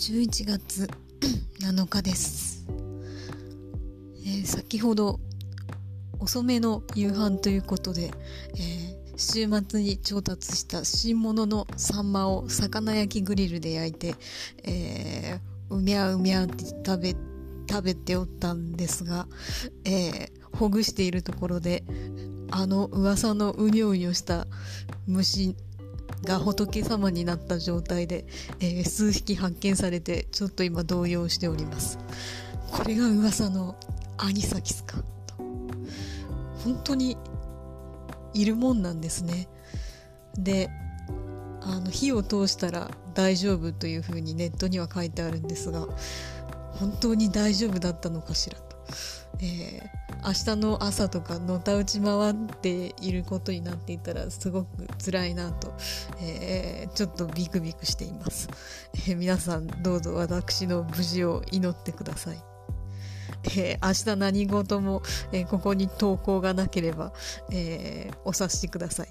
11月7日です、えー先ほど遅めの夕飯ということで、えー週末に調達した新物のサンマを魚焼きグリルで焼いて、えーうみゃうみゃって食べ食べておったんですが、えほぐしているところであの噂のうにょうにょした虫が仏様になった状態で、えー数匹発見されてちょっと今動揺しております。これが噂のアニサキスかと。本当にいるもんなんですね。であの火を通したら大丈夫というふうにネットには書いてあるんですが本当に大丈夫だったのかしらと、えー明日の朝とかのたうち回っていることになっていたらすごく辛いなと、えーちょっとビクビクしています、えー皆さんどうぞ私の無事を祈ってください。えー明日何事も、えーここに投稿がなければ、えーお察しください。